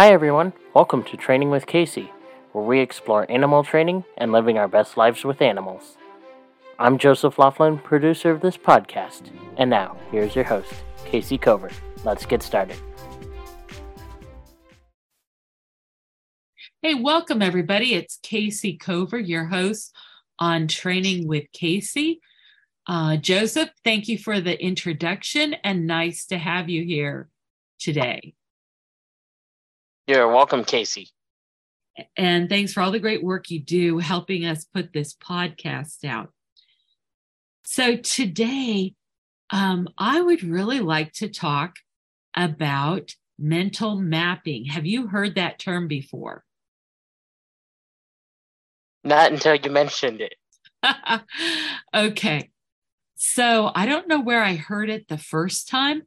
Hi, everyone. Welcome to Training with Casey, where we explore animal training and living our best lives with animals. I'm Joseph Laughlin, producer of this podcast, and now here's your host, Casey Cover. Let's get started. Hey, welcome everybody. It's Casey Cover, your host on Training with Casey. Uh, Joseph, thank you for the introduction and nice to have you here today. You're welcome, Casey. And thanks for all the great work you do helping us put this podcast out. So, today, um, I would really like to talk about mental mapping. Have you heard that term before? Not until you mentioned it. okay. So, I don't know where I heard it the first time,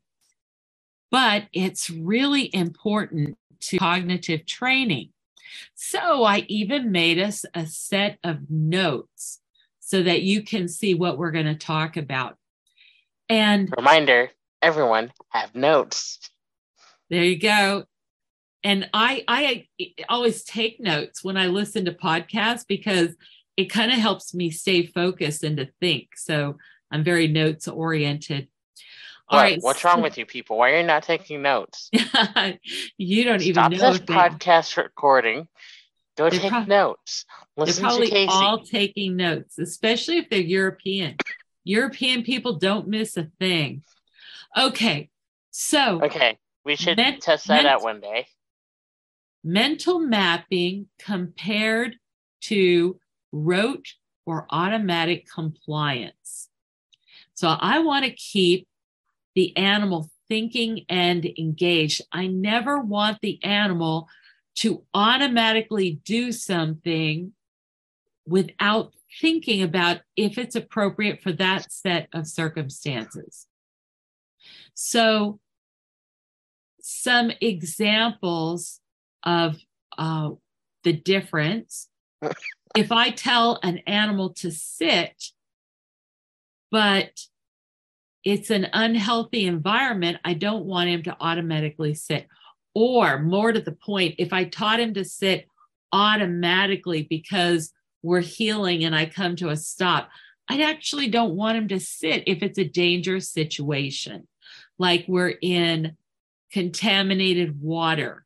but it's really important to cognitive training. So I even made us a set of notes so that you can see what we're going to talk about. And reminder everyone have notes. There you go. And I I always take notes when I listen to podcasts because it kind of helps me stay focused and to think. So I'm very notes oriented. All what? right. What's wrong with you people? Why are you not taking notes? you don't Stop even know. this podcast recording. Go take pro- notes. Listen they're probably all taking notes, especially if they're European. European people don't miss a thing. Okay. So Okay. We should men- test that out one day. Mental mapping compared to rote or automatic compliance. So I want to keep the animal thinking and engaged. I never want the animal to automatically do something without thinking about if it's appropriate for that set of circumstances. So, some examples of uh, the difference if I tell an animal to sit, but it's an unhealthy environment, I don't want him to automatically sit. Or more to the point, if I taught him to sit automatically because we're heeling and I come to a stop, I actually don't want him to sit if it's a dangerous situation, like we're in contaminated water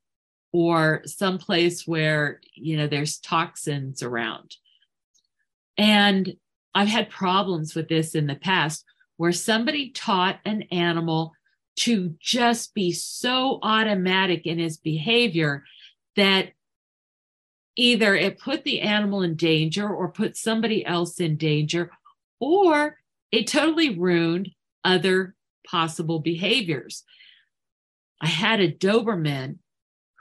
or someplace where you know there's toxins around. And I've had problems with this in the past where somebody taught an animal to just be so automatic in his behavior that either it put the animal in danger or put somebody else in danger, or it totally ruined other possible behaviors. I had a Doberman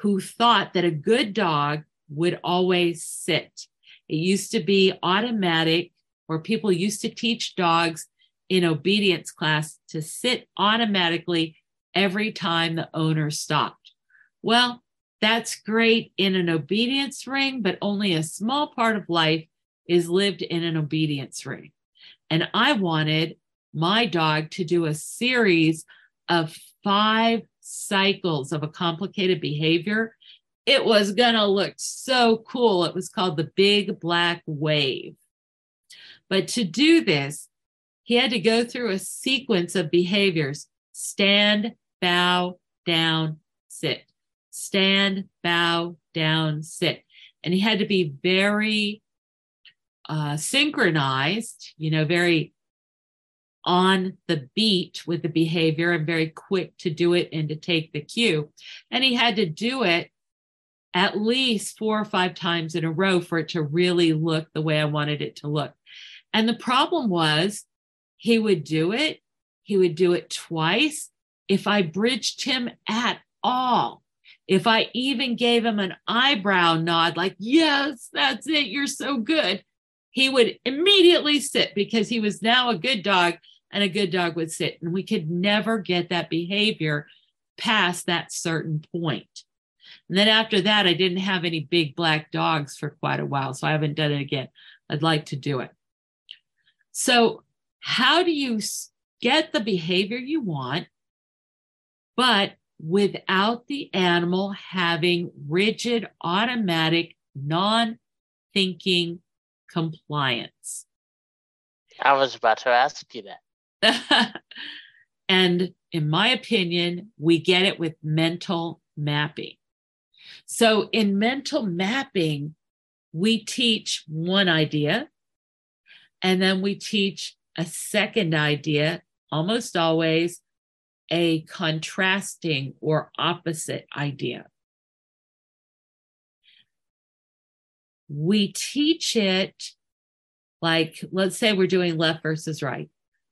who thought that a good dog would always sit. It used to be automatic, where people used to teach dogs in obedience class to sit automatically every time the owner stopped. Well, that's great in an obedience ring, but only a small part of life is lived in an obedience ring. And I wanted my dog to do a series of five cycles of a complicated behavior. It was going to look so cool. It was called the Big Black Wave. But to do this, he had to go through a sequence of behaviors stand, bow, down, sit, stand, bow, down, sit. And he had to be very uh, synchronized, you know, very on the beat with the behavior and very quick to do it and to take the cue. And he had to do it at least four or five times in a row for it to really look the way I wanted it to look. And the problem was he would do it. He would do it twice. If I bridged him at all, if I even gave him an eyebrow nod, like, yes, that's it, you're so good, he would immediately sit because he was now a good dog and a good dog would sit. And we could never get that behavior past that certain point. And then after that, I didn't have any big black dogs for quite a while. So I haven't done it again. I'd like to do it. So how do you get the behavior you want, but without the animal having rigid, automatic, non thinking compliance. I was about to ask you that. and in my opinion, we get it with mental mapping. So in mental mapping, we teach one idea and then we teach a second idea, almost always a contrasting or opposite idea. We teach it like, let's say we're doing left versus right.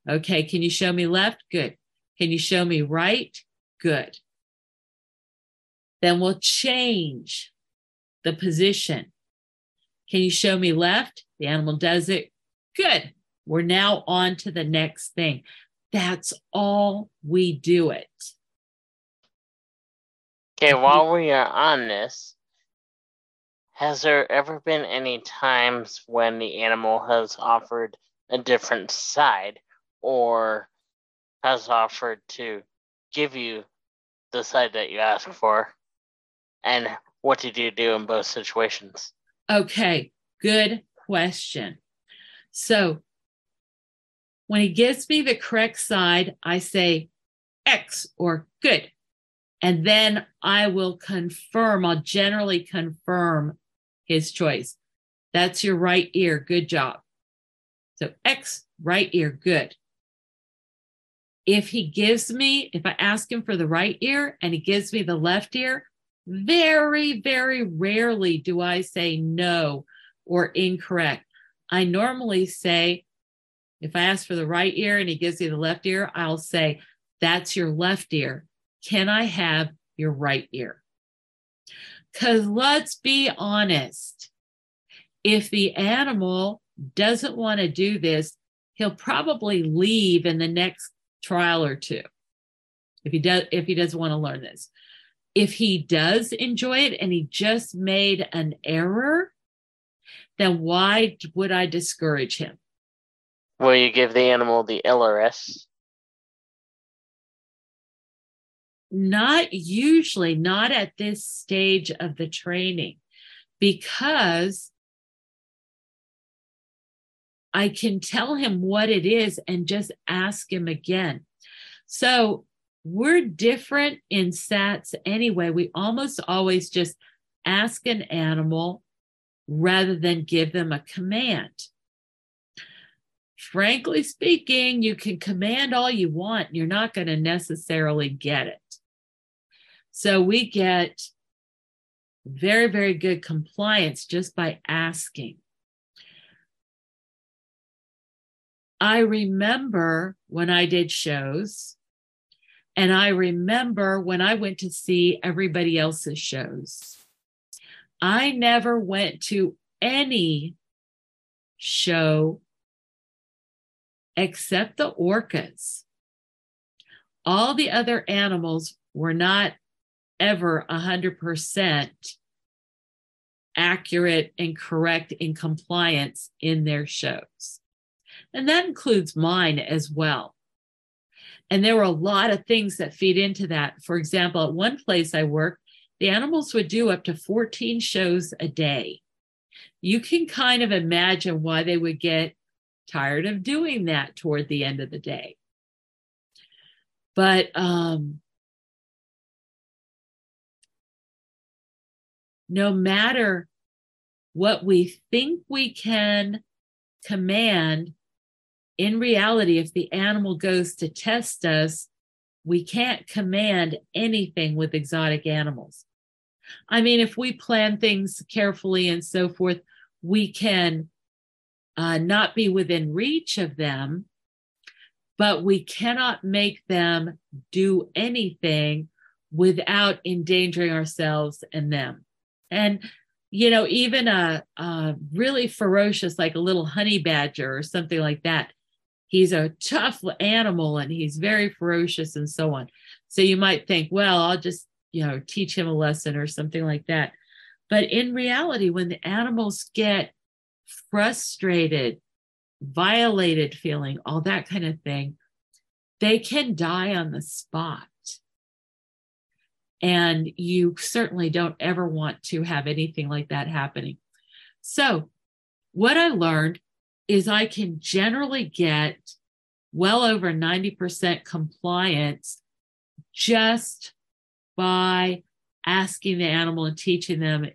Okay, can you show me left? Good. Can you show me right? Good. Then we'll change the position. Can you show me left? The animal does it. Good. We're now on to the next thing. That's all we do it. Okay, while we are on this, has there ever been any times when the animal has offered a different side or has offered to give you the side that you ask for? And what did you do in both situations? Okay, good question. So when he gives me the correct side, I say X or good. And then I will confirm, I'll generally confirm his choice. That's your right ear. Good job. So X, right ear. Good. If he gives me, if I ask him for the right ear and he gives me the left ear, very, very rarely do I say no or incorrect. I normally say, if I ask for the right ear and he gives me the left ear, I'll say, That's your left ear. Can I have your right ear? Because let's be honest, if the animal doesn't want to do this, he'll probably leave in the next trial or two. If he does, if he doesn't want to learn this, if he does enjoy it and he just made an error, then why would I discourage him? Will you give the animal the LRS? Not usually, not at this stage of the training, because I can tell him what it is and just ask him again. So we're different in SATs anyway. We almost always just ask an animal rather than give them a command. Frankly speaking, you can command all you want, you're not going to necessarily get it. So we get very, very good compliance just by asking. I remember when I did shows, and I remember when I went to see everybody else's shows. I never went to any show except the orcas. All the other animals were not ever 100% accurate and correct in compliance in their shows. And that includes mine as well. And there were a lot of things that feed into that. For example, at one place I worked, the animals would do up to 14 shows a day. You can kind of imagine why they would get tired of doing that toward the end of the day. But um, no matter what we think we can command, in reality, if the animal goes to test us, we can't command anything with exotic animals. I mean, if we plan things carefully and so forth, we can uh, not be within reach of them, but we cannot make them do anything without endangering ourselves and them. And you know, even a, a really ferocious, like a little honey badger or something like that, he's a tough animal and he's very ferocious and so on. So you might think, well, I'll just, you know, teach him a lesson or something like that. But in reality, when the animals get frustrated, violated feeling, all that kind of thing, they can die on the spot. And you certainly don't ever want to have anything like that happening. So, what I learned is I can generally get well over 90% compliance just by asking the animal and teaching them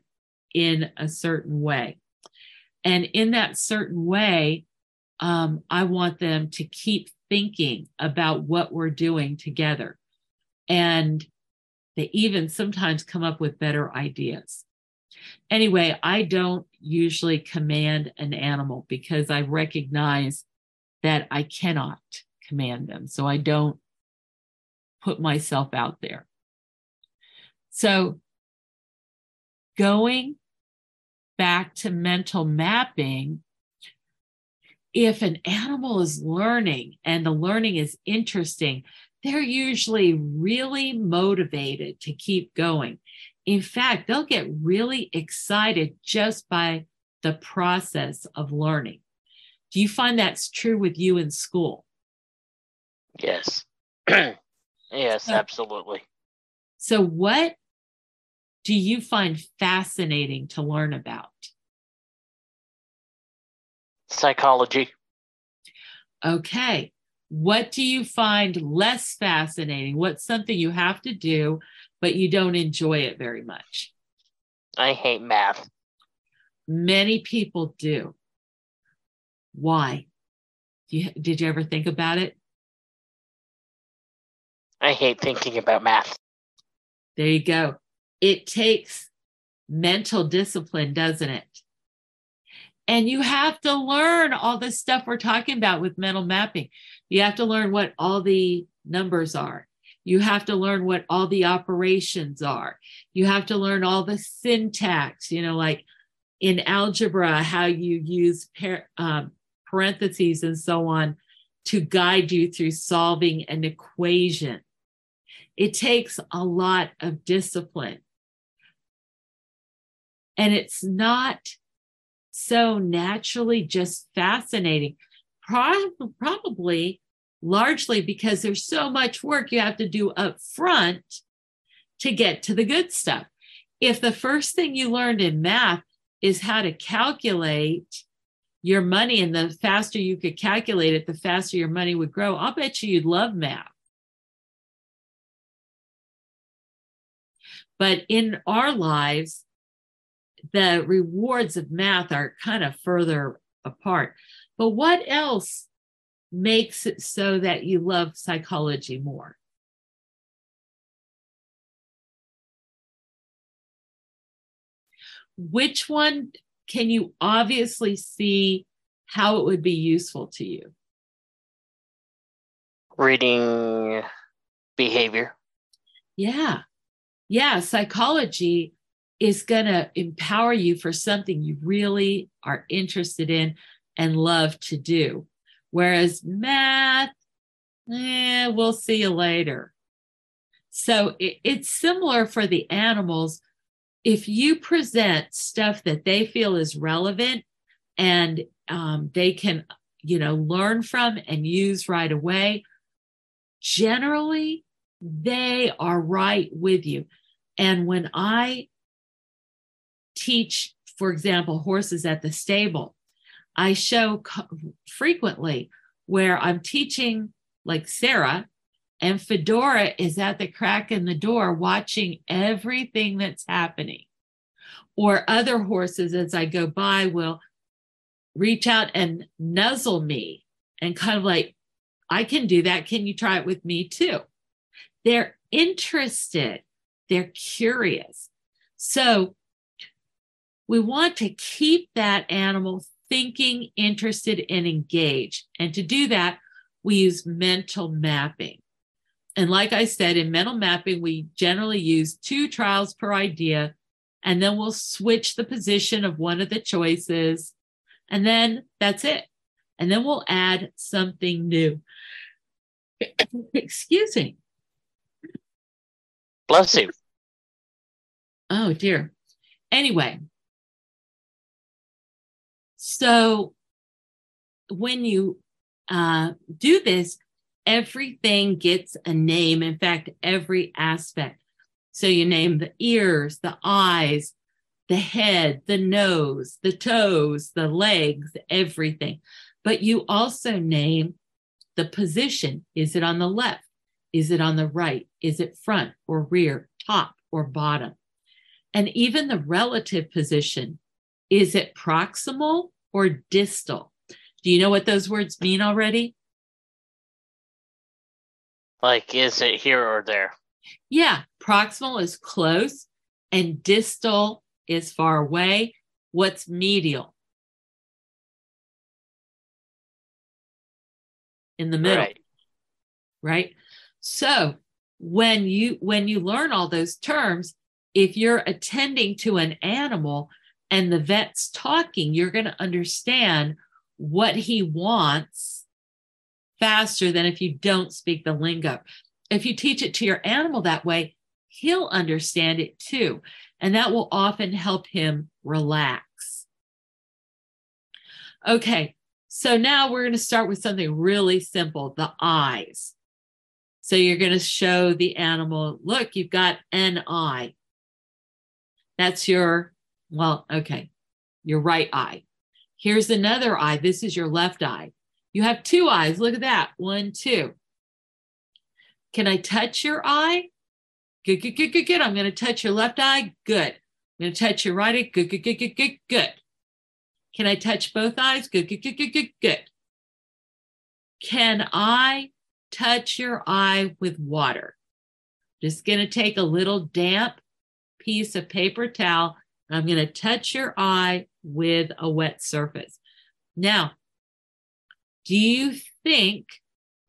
in a certain way. And in that certain way, um, I want them to keep thinking about what we're doing together. And they even sometimes come up with better ideas. Anyway, I don't usually command an animal because I recognize that I cannot command them. So I don't put myself out there. So going back to mental mapping, if an animal is learning and the learning is interesting, they're usually really motivated to keep going. In fact, they'll get really excited just by the process of learning. Do you find that's true with you in school? Yes. yes, so, absolutely. So, what do you find fascinating to learn about? Psychology. Okay. What do you find less fascinating? What's something you have to do, but you don't enjoy it very much? I hate math. Many people do. Why? You, did you ever think about it? I hate thinking about math. There you go. It takes mental discipline, doesn't it? And you have to learn all the stuff we're talking about with mental mapping. You have to learn what all the numbers are. You have to learn what all the operations are. You have to learn all the syntax, you know, like in algebra, how you use par- um, parentheses and so on to guide you through solving an equation. It takes a lot of discipline. And it's not so naturally just fascinating. Probably largely because there's so much work you have to do up front to get to the good stuff. If the first thing you learned in math is how to calculate your money, and the faster you could calculate it, the faster your money would grow, I'll bet you you'd love math. But in our lives, the rewards of math are kind of further apart. But what else makes it so that you love psychology more? Which one can you obviously see how it would be useful to you? Reading behavior. Yeah. Yeah. Psychology is going to empower you for something you really are interested in and love to do. Whereas math, eh, we'll see you later. So it, it's similar for the animals. If you present stuff that they feel is relevant and um, they can, you know, learn from and use right away, generally they are right with you. And when I teach, for example, horses at the stable, I show frequently where I'm teaching like Sarah, and Fedora is at the crack in the door watching everything that's happening. Or other horses, as I go by, will reach out and nuzzle me and kind of like, I can do that. Can you try it with me too? They're interested, they're curious. So we want to keep that animal thinking, interested, and engaged. And to do that, we use mental mapping. And like I said, in mental mapping, we generally use two trials per idea, and then we'll switch the position of one of the choices. And then that's it. And then we'll add something new. Excuse me. Bless you. Oh, dear. Anyway, so when you uh, do this, everything gets a name. In fact, every aspect. So you name the ears, the eyes, the head, the nose, the toes, the legs, everything. But you also name the position. Is it on the left? Is it on the right? Is it front or rear, top or bottom? And even the relative position. Is it proximal or distal? Do you know what those words mean already? Like, is it here or there? Yeah, proximal is close and distal is far away. What's medial? In the middle. Right. right? So, when you when you learn all those terms, if you're attending to an animal and the vet's talking, you're going to understand what he wants faster than if you don't speak the lingo. If you teach it to your animal that way, he'll understand it too. And that will often help him relax. Okay, so now we're going to start with something really simple the eyes. So you're going to show the animal, look, you've got an eye. That's your, well, okay, your right eye. Here's another eye. This is your left eye. You have two eyes. Look at that. One, two. Can I touch your eye? Good, good, good, good, good. I'm going to touch your left eye. Good. I'm going to touch your right eye. Good, good, good, good, good, good. Can I touch both eyes? Good, good, good, good, good, good. Can I touch your eye with water? Just going to take a little damp piece of paper towel. I'm going to touch your eye with a wet surface. Now, do you think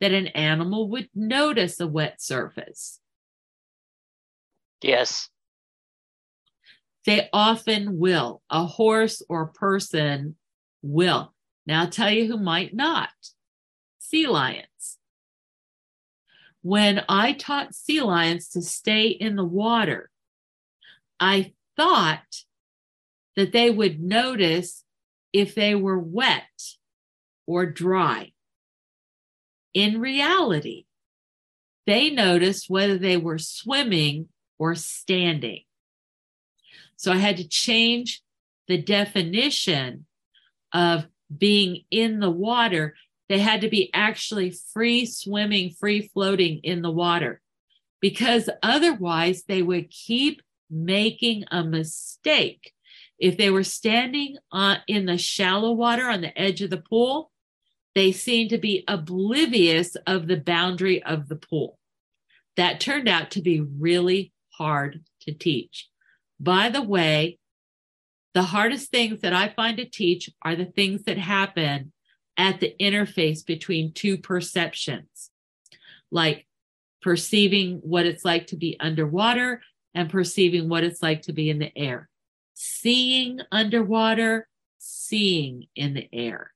that an animal would notice a wet surface? Yes. They often will. A horse or a person will. Now, I'll tell you who might not sea lions. When I taught sea lions to stay in the water, I thought that they would notice if they were wet or dry. In reality, they noticed whether they were swimming or standing. So I had to change the definition of being in the water. They had to be actually free swimming, free floating in the water, because otherwise they would keep making a mistake. If they were standing uh, in the shallow water on the edge of the pool, they seemed to be oblivious of the boundary of the pool. That turned out to be really hard to teach. By the way, the hardest things that I find to teach are the things that happen at the interface between two perceptions, like perceiving what it's like to be underwater and perceiving what it's like to be in the air, seeing underwater, seeing in the air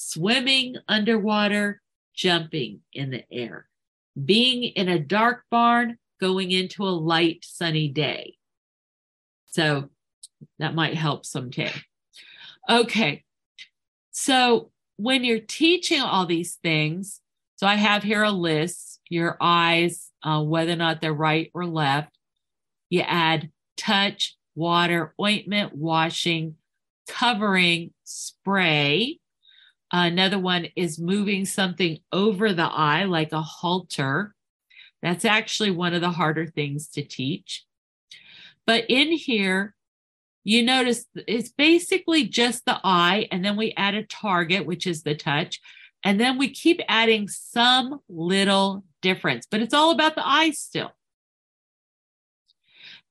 swimming underwater, jumping in the air, being in a dark barn, going into a light sunny day. So that might help some someday. Okay. So when you're teaching all these things, so I have here a list your eyes, uh, whether or not they're right or left. You add touch, water, ointment, washing, covering, spray, Another one is moving something over the eye, like a halter. That's actually one of the harder things to teach. But in here, you notice it's basically just the eye, and then we add a target, which is the touch. And then we keep adding some little difference, but it's all about the eye still.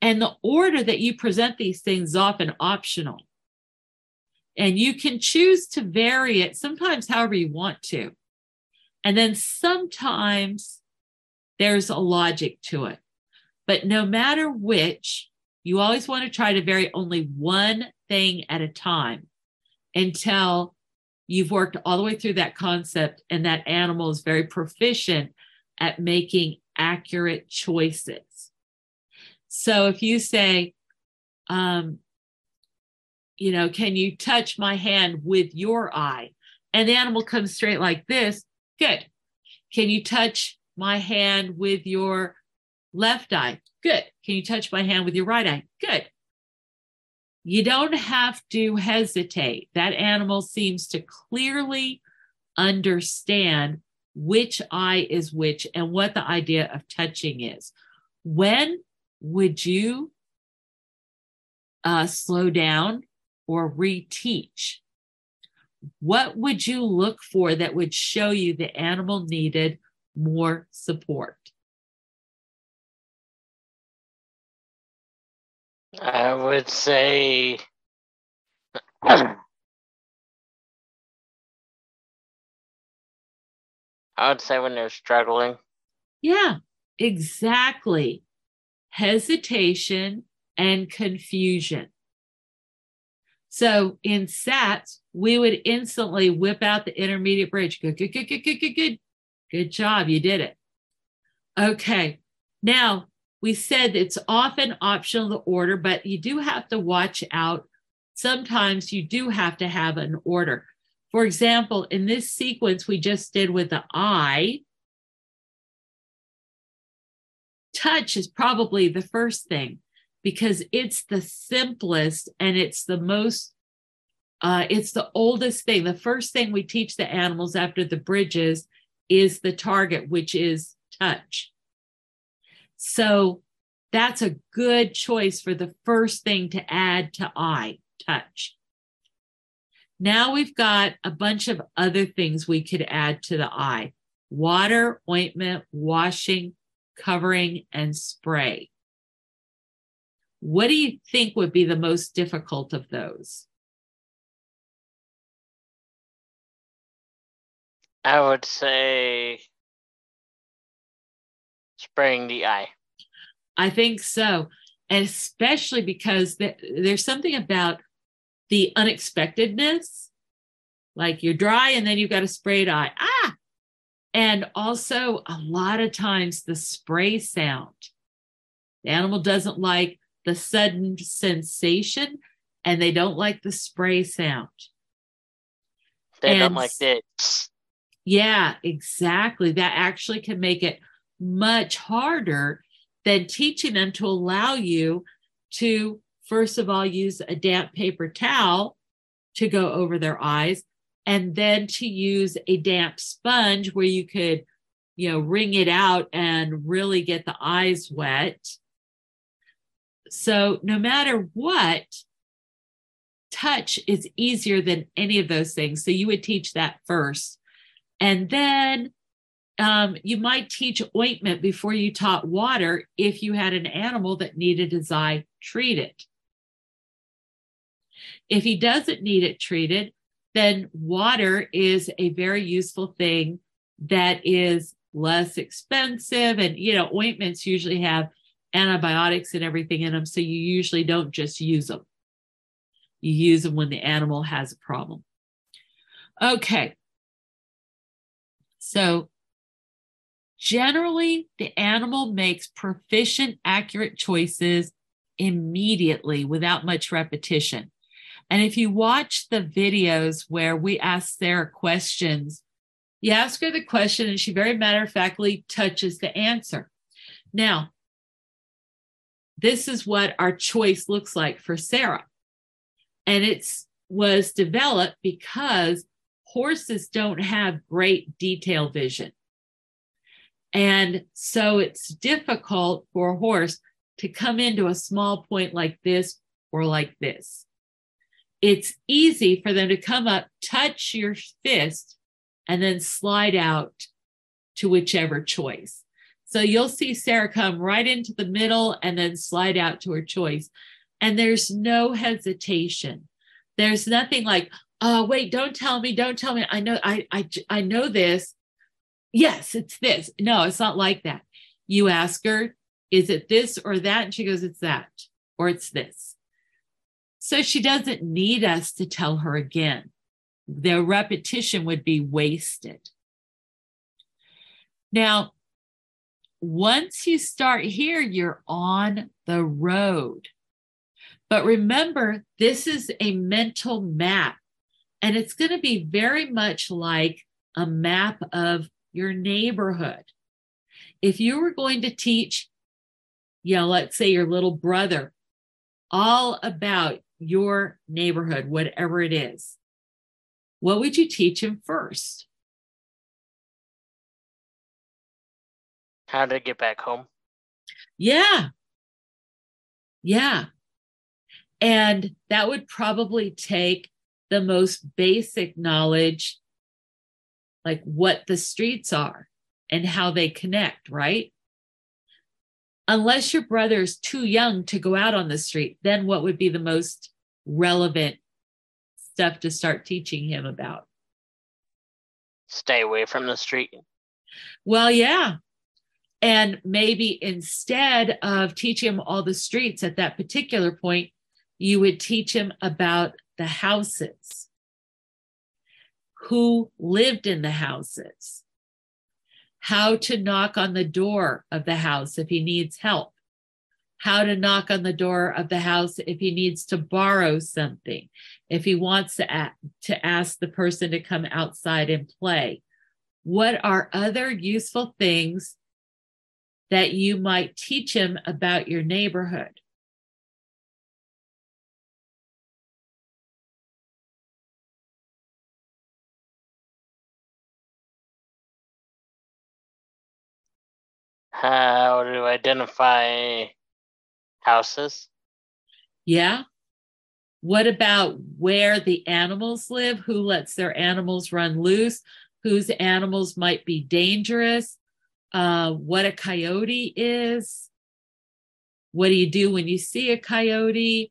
And the order that you present these things is often optional. And you can choose to vary it sometimes however you want to. And then sometimes there's a logic to it. But no matter which, you always want to try to vary only one thing at a time until you've worked all the way through that concept and that animal is very proficient at making accurate choices. So if you say, um, you know, can you touch my hand with your eye? And the animal comes straight like this. Good. Can you touch my hand with your Left eye. Good. Can you touch my hand with your right eye? Good. You don't have to hesitate. That animal seems to clearly understand which eye is which and what the idea of touching is. When would you uh, slow down or reteach? What would you look for that would show you the animal needed more support? I would say I would say when they're struggling. Yeah, exactly. Hesitation and confusion. So in SATs, we would instantly whip out the intermediate bridge. Good, good, good, good, good, good, good. Good job. You did it. Okay. Now, we said it's often optional to order, but you do have to watch out. Sometimes you do have to have an order. For example, in this sequence we just did with the eye, touch is probably the first thing because it's the simplest and it's the most uh, it's the oldest thing. The first thing we teach the animals after the bridges is the target which is touch. So that's a good choice for the first thing to add to eye touch. Now we've got a bunch of other things we could add to the eye. Water ointment washing covering and spray what do you think would be the most difficult of those? I would say spraying the eye. I think so. And especially because there's something about the unexpectedness, like you're dry and then you've got a sprayed eye. Ah! And also, a lot of times, the spray sound. The animal doesn't like the sudden sensation and they don't like the spray sound. They and, don't like it. Yeah, exactly. That actually can make it much harder than teaching them to allow you to, first of all, use a damp paper towel to go over their eyes, and then to use a damp sponge where you could, you know, wring it out and really get the eyes wet so no matter what, touch is easier than any of those things. So you would teach that first. And then um, you might teach ointment before you taught water if you had an animal that needed his eye treated. If he doesn't need it treated, then water is a very useful thing that is less expensive. And, you know, ointments usually have antibiotics and everything in them. So you usually don't just use them. You use them when the animal has a problem. Okay. So generally, the animal makes proficient, accurate choices immediately without much repetition. And if you watch the videos where we ask Sarah questions, you ask her the question and she very matter of factly touches the answer. Now, this is what our choice looks like for Sarah. And it's was developed because horses don't have great detail vision. And so it's difficult for a horse to come into a small point like this or like this. It's easy for them to come up, touch your fist, and then slide out to whichever choice. So you'll see Sarah come right into the middle and then slide out to her choice. And there's no hesitation. There's nothing like, oh, wait, don't tell me, don't tell me. I know, I, I, I know this. Yes, it's this. No, it's not like that. You ask her, is it this or that? And she goes, it's that, or it's this. So she doesn't need us to tell her again. The repetition would be wasted. Now, once you start here, you're on the road. But remember, this is a mental map, and it's going to be very much like a map of your neighborhood. If you were going to teach you know, let's say your little brother, all about your neighborhood, whatever it is, what would you teach him first? How to get back home. Yeah. Yeah. And that would probably take the most basic knowledge, like what the streets are and how they connect, right? Unless your brother is too young to go out on the street, then what would be the most relevant stuff to start teaching him about? Stay away from the street. Well, yeah. And maybe instead of teaching him all the streets at that particular point, you would teach him about the houses, who lived in the houses, how to knock on the door of the house if he needs help, how to knock on the door of the house if he needs to borrow something, if he wants to, ask, to ask the person to come outside and play. What are other useful things that you might teach him about your neighborhood? How to identify houses? Yeah. What about where the animals live? Who lets their animals run loose? Whose animals might be dangerous? Uh, what a coyote is? What do you do when you see a coyote?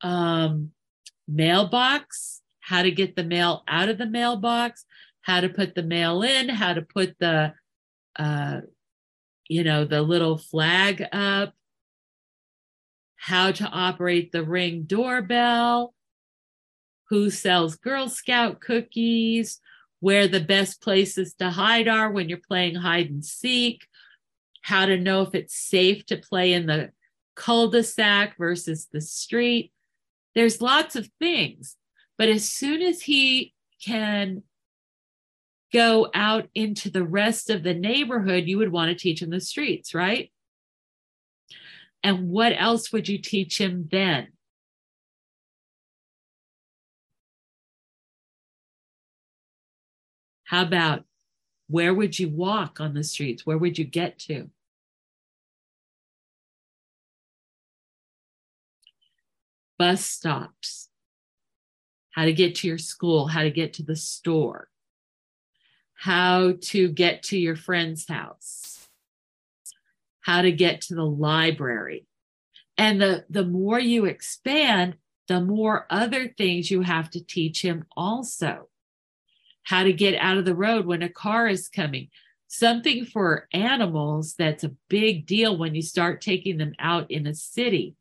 Um, mailbox, how to get the mail out of the mailbox, how to put the mail in, how to put the uh, you know, the little flag up, how to operate the ring doorbell, who sells Girl Scout cookies, where the best places to hide are when you're playing hide and seek, how to know if it's safe to play in the cul de sac versus the street. There's lots of things. But as soon as he can go out into the rest of the neighborhood, you would want to teach him the streets, right? And what else would you teach him then? How about where would you walk on the streets? Where would you get to? Bus stops, how to get to your school, how to get to the store how to get to your friend's house, how to get to the library. And the, the more you expand, the more other things you have to teach him also. How to get out of the road when a car is coming. Something for animals that's a big deal when you start taking them out in a city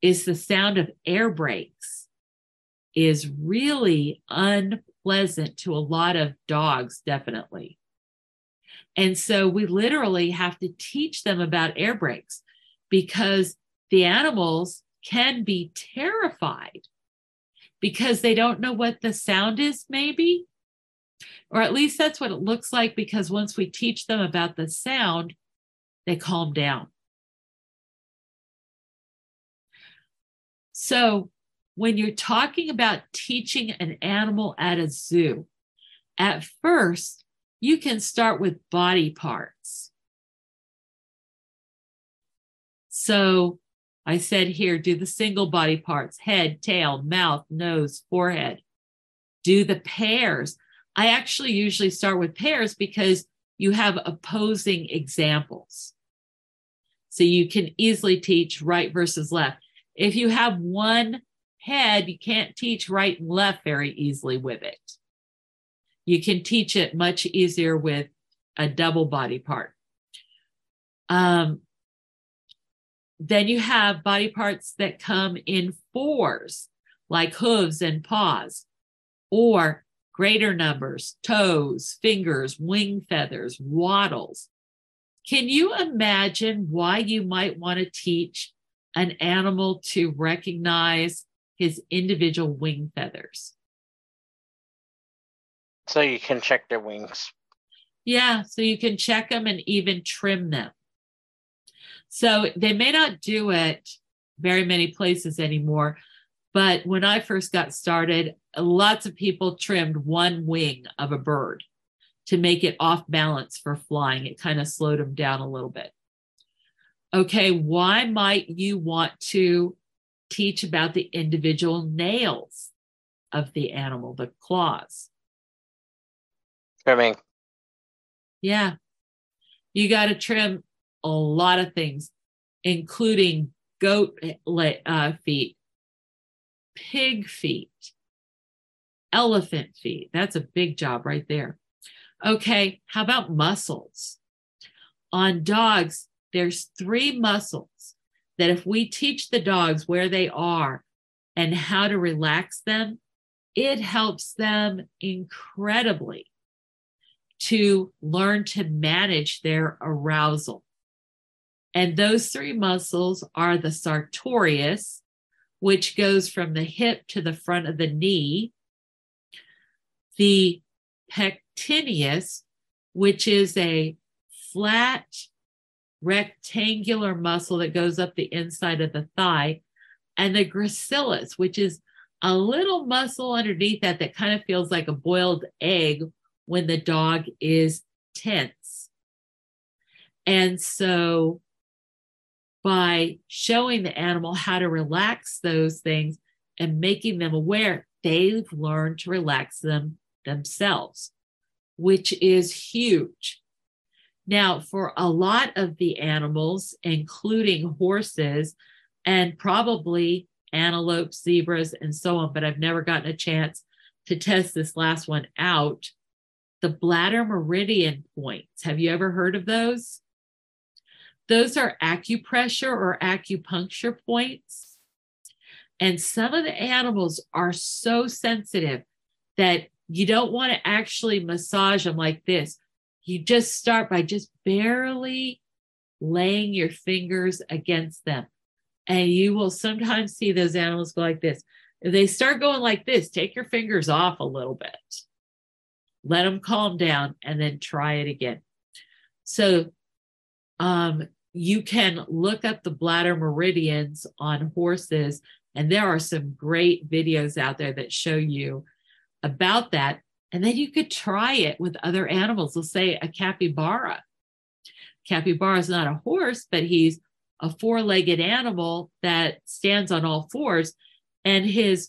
is the sound of air brakes is really un pleasant to a lot of dogs, definitely. And so we literally have to teach them about air brakes because the animals can be terrified because they don't know what the sound is, maybe. Or at least that's what it looks like because once we teach them about the sound, they calm down. So when you're talking about teaching an animal at a zoo, at first, you can start with body parts. So I said here, do the single body parts head, tail, mouth, nose, forehead. Do the pairs. I actually usually start with pairs because you have opposing examples. So you can easily teach right versus left. If you have one head, you can't teach right and left very easily with it. You can teach it much easier with a double body part. Um, then you have body parts that come in fours, like hooves and paws, or greater numbers, toes, fingers, wing feathers, wattles. Can you imagine why you might want to teach an animal to recognize his individual wing feathers. So you can check their wings. Yeah, so you can check them and even trim them. So they may not do it very many places anymore. But when I first got started, lots of people trimmed one wing of a bird to make it off balance for flying. It kind of slowed them down a little bit. Okay, why might you want to teach about the individual nails of the animal, the claws? Trimming. Yeah. You got to trim a lot of things, including goat uh, feet, pig feet, elephant feet. That's a big job right there. Okay, how about muscles? On dogs, there's three muscles that if we teach the dogs where they are and how to relax them, it helps them incredibly to learn to manage their arousal. And those three muscles are the sartorius, which goes from the hip to the front of the knee, the pectineus, which is a flat rectangular muscle that goes up the inside of the thigh, and the gracilis, which is a little muscle underneath that that kind of feels like a boiled egg when the dog is tense. And so by showing the animal how to relax those things and making them aware, they've learned to relax them themselves, which is huge. Now, for a lot of the animals, including horses and probably antelopes, zebras, and so on, but I've never gotten a chance to test this last one out. The bladder meridian points. Have you ever heard of those? Those are acupressure or acupuncture points. And some of the animals are so sensitive that you don't want to actually massage them like this. You just start by just barely laying your fingers against them. And you will sometimes see those animals go like this. If they start going like this, take your fingers off a little bit. Let them calm down and then try it again. So um, you can look up the bladder meridians on horses, and there are some great videos out there that show you about that. And then you could try it with other animals. Let's say a capybara. Capybara is not a horse, but he's a four legged animal that stands on all fours, and his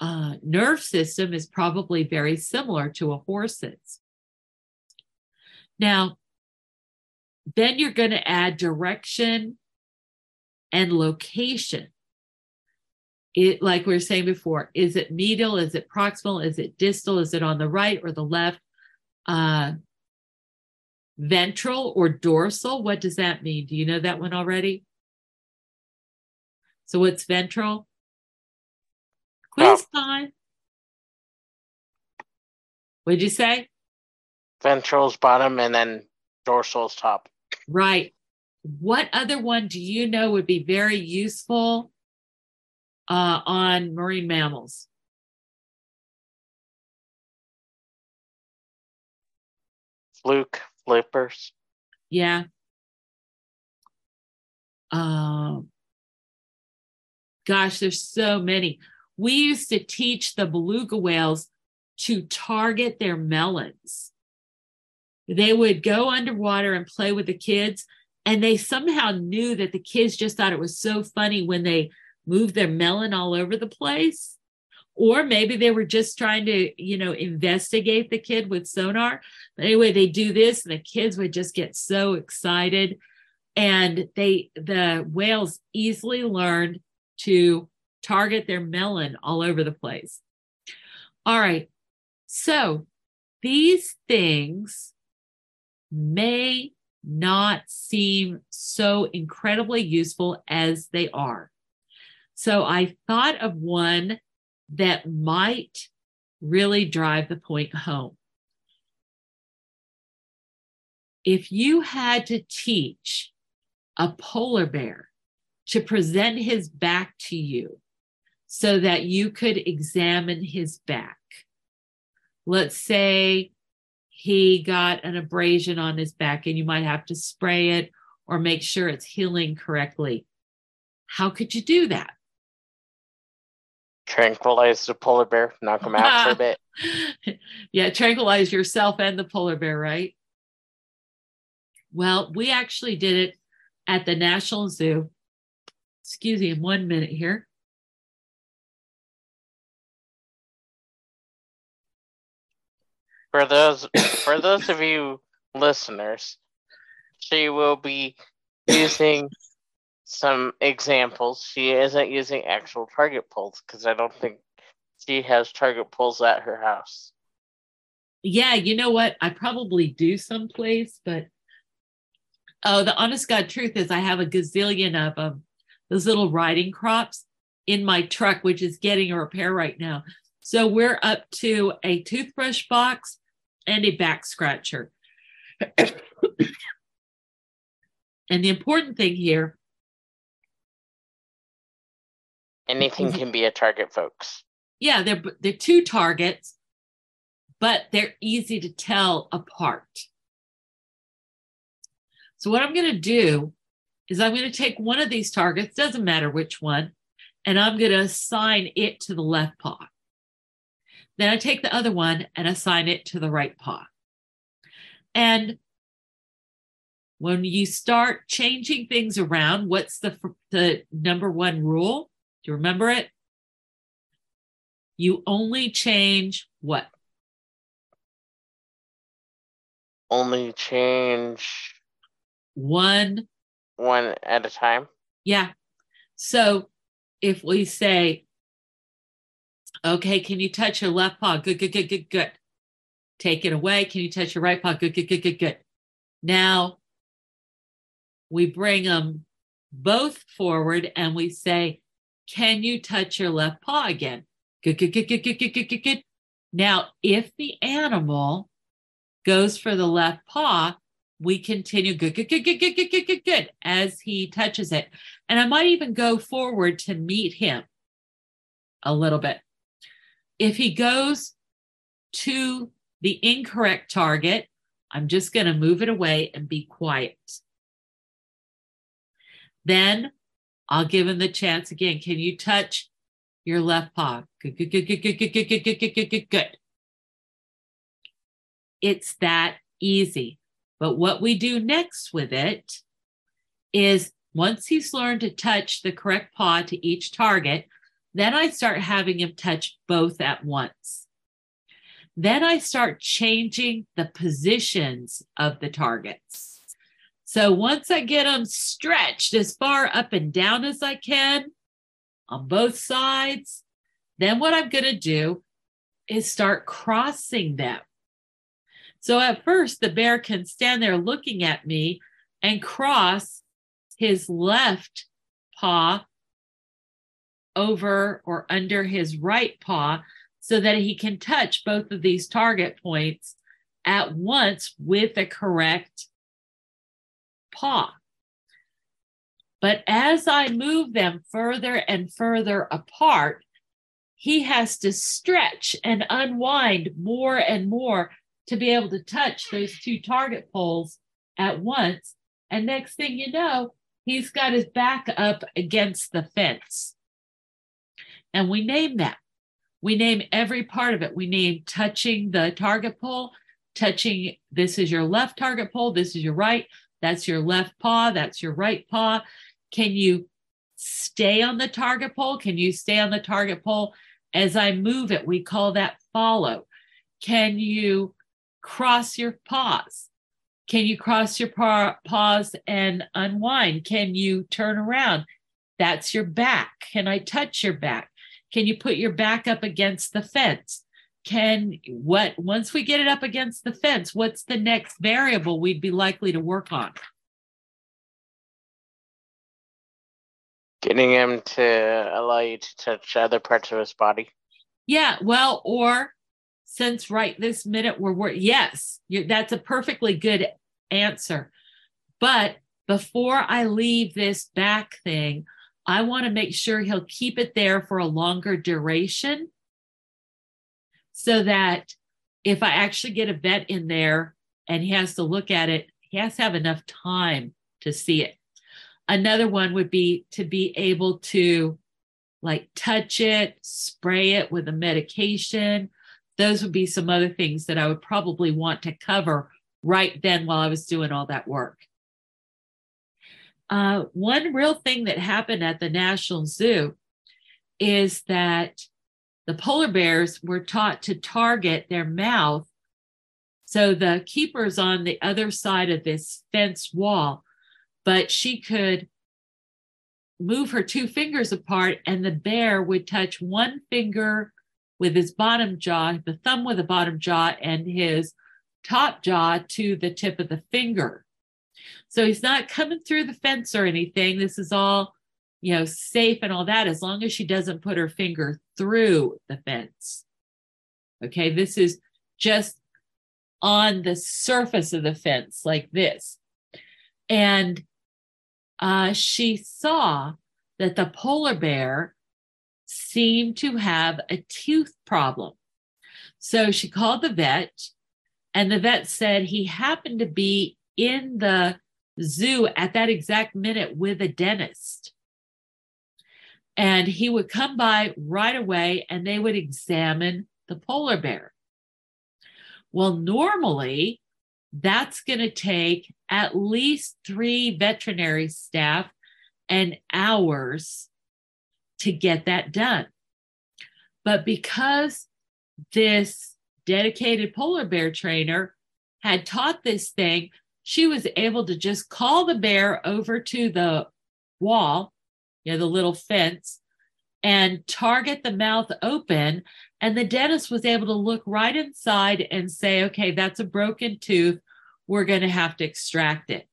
uh, nerve system is probably very similar to a horse's. Now, then you're going to add direction and location. It, like we were saying before, is it medial? Is it proximal? Is it distal? Is it on the right or the left? Uh, ventral or dorsal? What does that mean? Do you know that one already? So what's ventral? Quiz oh. time. What did you say? Ventral's bottom and then dorsal's top. Right. What other one do you know would be very useful uh, on marine mammals? Fluke flippers. Yeah. Um, gosh, there's so many. We used to teach the beluga whales to target their melons they would go underwater and play with the kids and they somehow knew that the kids just thought it was so funny when they moved their melon all over the place. Or maybe they were just trying to you know investigate the kid with sonar. But anyway they do this and the kids would just get so excited. And they the whales easily learned to target their melon all over the place. All right. So these things may not seem so incredibly useful as they are. So I thought of one that might really drive the point home. If you had to teach a polar bear to present his back to you so that you could examine his back, let's say he got an abrasion on his back and you might have to spray it or make sure it's healing correctly. How could you do that? Tranquilize the polar bear, knock him out for a bit. yeah, tranquilize yourself and the polar bear, right? Well, we actually did it at the National Zoo. Excuse me, one minute here. For those for those of you listeners, she will be using some examples. She isn't using actual target poles because I don't think she has target poles at her house. Yeah, you know what? I probably do someplace, but oh, the honest God truth is I have a gazillion of them, those little riding crops in my truck, which is getting a repair right now. So we're up to a toothbrush box and a back scratcher. and the important thing here anything can be a target, folks. Yeah, they're they're two targets, but they're easy to tell apart. So what I'm going to do is I'm going to take one of these targets, doesn't matter which one, and I'm going to assign it to the left paw. Then I take the other one and assign it to the right paw. And when you start changing things around, what's the the number one rule? Do you remember it? You only change what? Only change one one at a time. Yeah. So if we say Okay, can you touch your left paw? Good, good, good, good, good. Take it away. Can you touch your right paw? Good, good, good, good, good. Now we bring them both forward and we say, Can you touch your left paw again? Good, good, good, good, good, good, good, good, good. Now, if the animal goes for the left paw, we continue good, good, good, good, good, good, good, good, good as he touches it. And I might even go forward to meet him a little bit. If he goes to the incorrect target, I'm just going to move it away and be quiet. Then I'll give him the chance again. Can you touch your left paw? Good, good, good, good, good, good, good, good, good, good, good, good. It's that easy. But what we do next with it is once he's learned to touch the correct paw to each target, then I start having him touch both at once. Then I start changing the positions of the targets. So once I get them stretched as far up and down as I can on both sides, then what I'm going to do is start crossing them. So at first, the bear can stand there looking at me and cross his left paw over or under his right paw so that he can touch both of these target points at once with the correct paw. But as I move them further and further apart, he has to stretch and unwind more and more to be able to touch those two target poles at once. And next thing you know, he's got his back up against the fence. And we name that. We name every part of it. We name touching the target pole, touching this is your left target pole, this is your right, that's your left paw, that's your right paw. Can you stay on the target pole? Can you stay on the target pole as I move it? We call that follow. Can you cross your paws? Can you cross your paws and unwind? Can you turn around? That's your back. Can I touch your back? Can you put your back up against the fence? Can what once we get it up against the fence, what's the next variable we'd be likely to work on? Getting him to allow you to touch other parts of his body. Yeah, well, or since right this minute we're, we're yes, that's a perfectly good answer. But before I leave this back thing, I want to make sure he'll keep it there for a longer duration so that if I actually get a vet in there and he has to look at it, he has to have enough time to see it. Another one would be to be able to like touch it, spray it with a medication. Those would be some other things that I would probably want to cover right then while I was doing all that work. Uh, one real thing that happened at the National Zoo is that the polar bears were taught to target their mouth. So the keeper's on the other side of this fence wall, but she could move her two fingers apart, and the bear would touch one finger with his bottom jaw, the thumb with the bottom jaw, and his top jaw to the tip of the finger. So he's not coming through the fence or anything. This is all, you know, safe and all that, as long as she doesn't put her finger through the fence. Okay, this is just on the surface of the fence, like this. And uh, she saw that the polar bear seemed to have a tooth problem. So she called the vet, and the vet said he happened to be in the zoo at that exact minute with a dentist. And he would come by right away and they would examine the polar bear. Well, normally that's going to take at least three veterinary staff and hours to get that done. But because this dedicated polar bear trainer had taught this thing, she was able to just call the bear over to the wall, you know, the little fence, and target the mouth open. And the dentist was able to look right inside and say, okay, that's a broken tooth. We're going to have to extract it.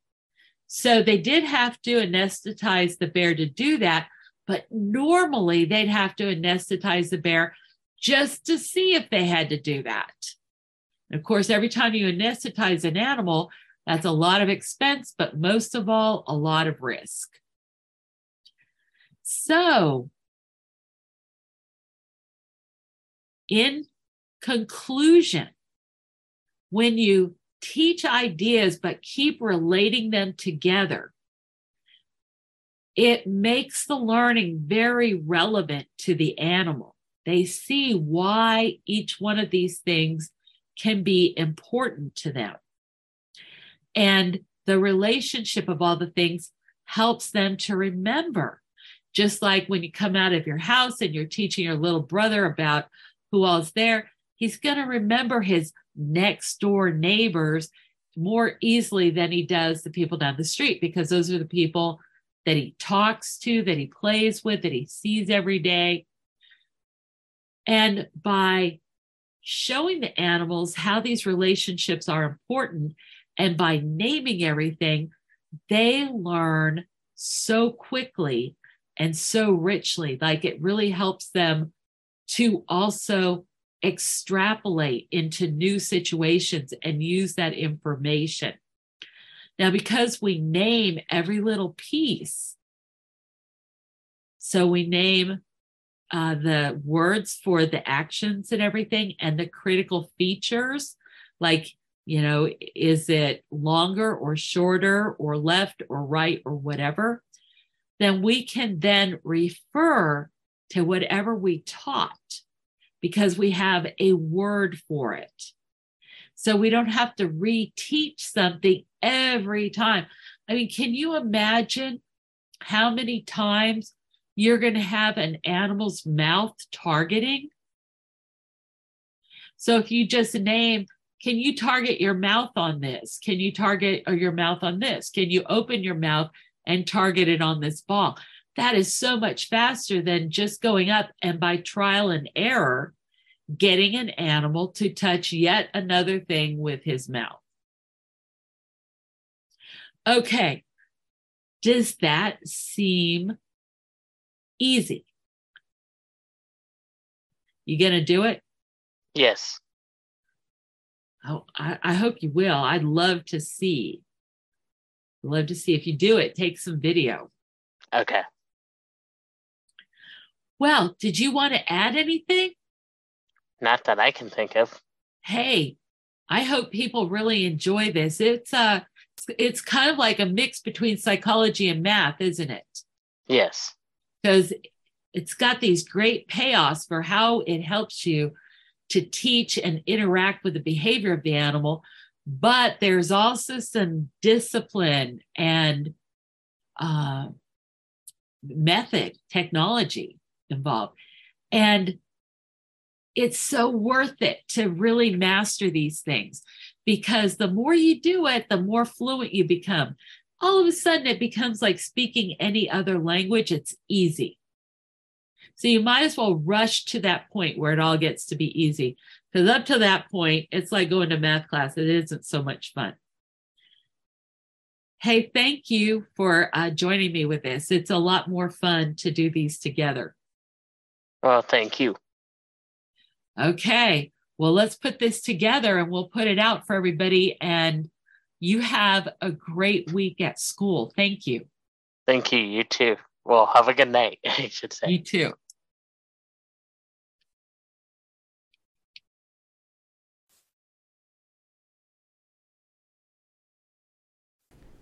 So they did have to anesthetize the bear to do that. But normally they'd have to anesthetize the bear just to see if they had to do that. And of course, every time you anesthetize an animal, that's a lot of expense, but most of all, a lot of risk. So, in conclusion, when you teach ideas but keep relating them together, it makes the learning very relevant to the animal. They see why each one of these things can be important to them. And the relationship of all the things helps them to remember. Just like when you come out of your house and you're teaching your little brother about who all's there, he's going to remember his next door neighbors more easily than he does the people down the street because those are the people that he talks to, that he plays with, that he sees every day. And by showing the animals how these relationships are important and by naming everything, they learn so quickly and so richly. Like it really helps them to also extrapolate into new situations and use that information. Now, because we name every little piece, so we name uh, the words for the actions and everything and the critical features, like you know, is it longer or shorter or left or right or whatever? Then we can then refer to whatever we taught because we have a word for it. So we don't have to reteach something every time. I mean, can you imagine how many times you're going to have an animal's mouth targeting? So if you just name can you target your mouth on this? Can you target or your mouth on this? Can you open your mouth and target it on this ball? That is so much faster than just going up and by trial and error, getting an animal to touch yet another thing with his mouth. Okay, does that seem easy? You gonna do it? Yes. Oh, I, I hope you will. I'd love to see. Love to see if you do it. Take some video. Okay. Well, did you want to add anything? Not that I can think of. Hey, I hope people really enjoy this. It's uh it's it's kind of like a mix between psychology and math, isn't it? Yes. Because it's got these great payoffs for how it helps you to teach and interact with the behavior of the animal. But there's also some discipline and uh, method, technology involved. And it's so worth it to really master these things because the more you do it, the more fluent you become. All of a sudden, it becomes like speaking any other language. It's easy. So you might as well rush to that point where it all gets to be easy. Because up to that point, it's like going to math class. It isn't so much fun. Hey, thank you for uh, joining me with this. It's a lot more fun to do these together. Well, thank you. Okay. Well, let's put this together and we'll put it out for everybody. And you have a great week at school. Thank you. Thank you. You too. Well, have a good night, I should say. You too.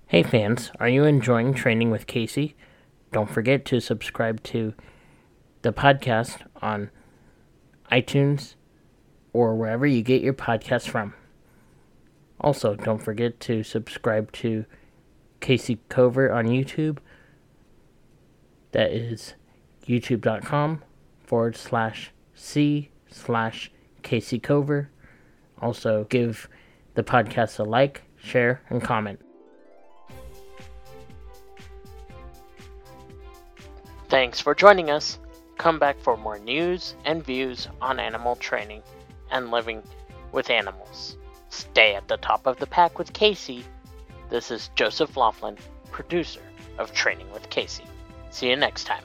Hey fans, are you enjoying training with Casey? Don't forget to subscribe to the podcast on iTunes, or wherever you get your podcasts from. Also, don't forget to subscribe to Casey Cover on YouTube. That is youtube.com forward slash C slash Casey Cover. Also, give the podcast a like, share, and comment. Thanks for joining us. Come back for more news and views on animal training and living with animals. Stay at the top of the pack with Casey. This is Joseph Laughlin, producer of Training with Casey. See you next time.